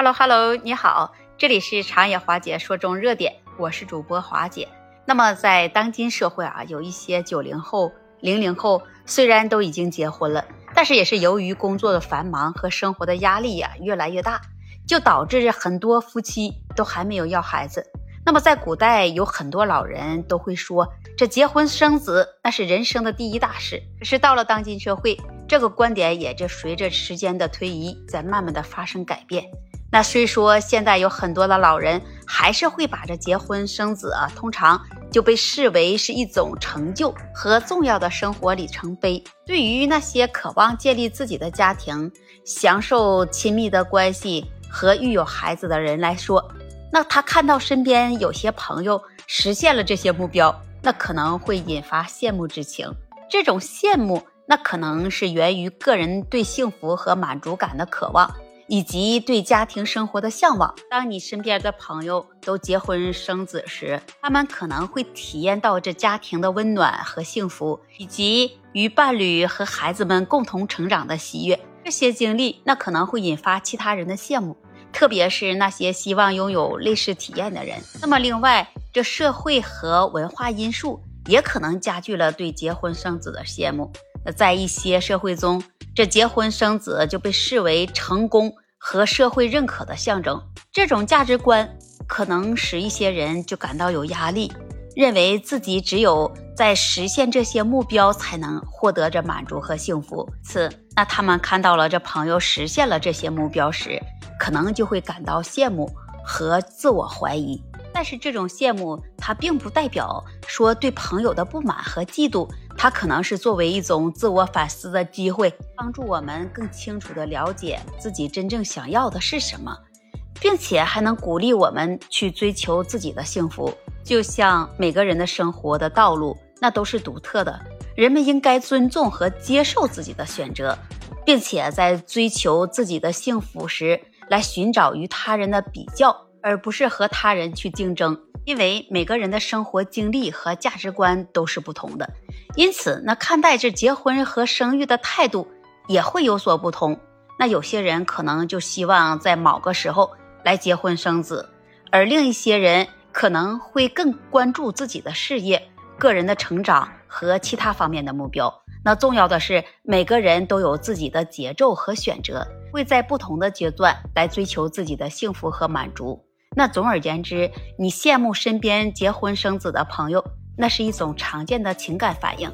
Hello Hello，你好，这里是长野华姐说中热点，我是主播华姐。那么在当今社会啊，有一些九零后、零零后虽然都已经结婚了，但是也是由于工作的繁忙和生活的压力呀越来越大，就导致很多夫妻都还没有要孩子。那么在古代有很多老人都会说，这结婚生子那是人生的第一大事。可是到了当今社会，这个观点也就随着时间的推移在慢慢的发生改变。那虽说现在有很多的老人还是会把这结婚生子啊，通常就被视为是一种成就和重要的生活里程碑。对于那些渴望建立自己的家庭、享受亲密的关系和育有孩子的人来说，那他看到身边有些朋友实现了这些目标，那可能会引发羡慕之情。这种羡慕，那可能是源于个人对幸福和满足感的渴望，以及对家庭生活的向往。当你身边的朋友都结婚生子时，他们可能会体验到这家庭的温暖和幸福，以及与伴侣和孩子们共同成长的喜悦。这些经历，那可能会引发其他人的羡慕。特别是那些希望拥有类似体验的人。那么，另外，这社会和文化因素也可能加剧了对结婚生子的羡慕。那在一些社会中，这结婚生子就被视为成功和社会认可的象征。这种价值观可能使一些人就感到有压力，认为自己只有在实现这些目标，才能获得这满足和幸福。此，那他们看到了这朋友实现了这些目标时，可能就会感到羡慕和自我怀疑，但是这种羡慕它并不代表说对朋友的不满和嫉妒，它可能是作为一种自我反思的机会，帮助我们更清楚地了解自己真正想要的是什么，并且还能鼓励我们去追求自己的幸福。就像每个人的生活的道路那都是独特的，人们应该尊重和接受自己的选择，并且在追求自己的幸福时。来寻找与他人的比较，而不是和他人去竞争，因为每个人的生活经历和价值观都是不同的，因此那看待这结婚和生育的态度也会有所不同。那有些人可能就希望在某个时候来结婚生子，而另一些人可能会更关注自己的事业、个人的成长和其他方面的目标。那重要的是，每个人都有自己的节奏和选择。会在不同的阶段来追求自己的幸福和满足。那总而言之，你羡慕身边结婚生子的朋友，那是一种常见的情感反应，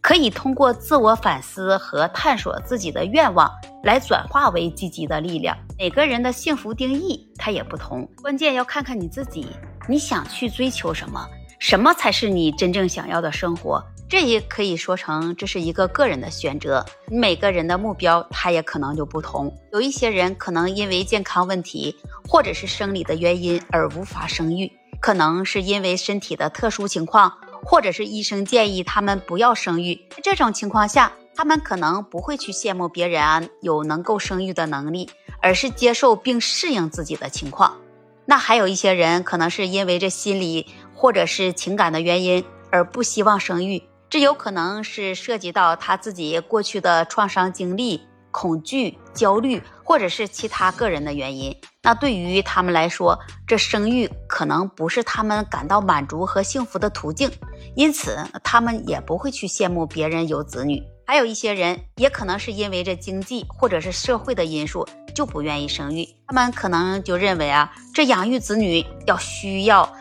可以通过自我反思和探索自己的愿望来转化为积极的力量。每个人的幸福定义它也不同，关键要看看你自己，你想去追求什么，什么才是你真正想要的生活。这也可以说成这是一个个人的选择，每个人的目标他也可能就不同。有一些人可能因为健康问题或者是生理的原因而无法生育，可能是因为身体的特殊情况，或者是医生建议他们不要生育。这种情况下，他们可能不会去羡慕别人啊有能够生育的能力，而是接受并适应自己的情况。那还有一些人可能是因为这心理或者是情感的原因而不希望生育。这有可能是涉及到他自己过去的创伤经历、恐惧、焦虑，或者是其他个人的原因。那对于他们来说，这生育可能不是他们感到满足和幸福的途径，因此他们也不会去羡慕别人有子女。还有一些人，也可能是因为这经济或者是社会的因素，就不愿意生育。他们可能就认为啊，这养育子女要需要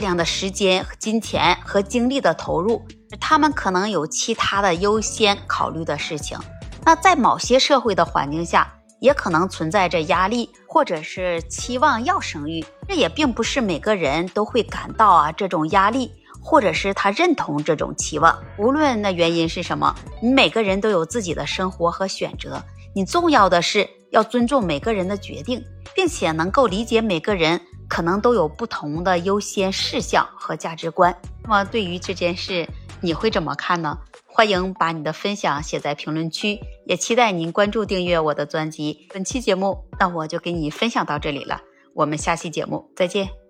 量的时间、金钱和精力的投入。他们可能有其他的优先考虑的事情，那在某些社会的环境下，也可能存在着压力，或者是期望要生育。这也并不是每个人都会感到啊这种压力，或者是他认同这种期望。无论那原因是什么，你每个人都有自己的生活和选择。你重要的是要尊重每个人的决定，并且能够理解每个人可能都有不同的优先事项和价值观。那么对于这件事，你会怎么看呢？欢迎把你的分享写在评论区，也期待您关注订阅我的专辑。本期节目，那我就给你分享到这里了，我们下期节目再见。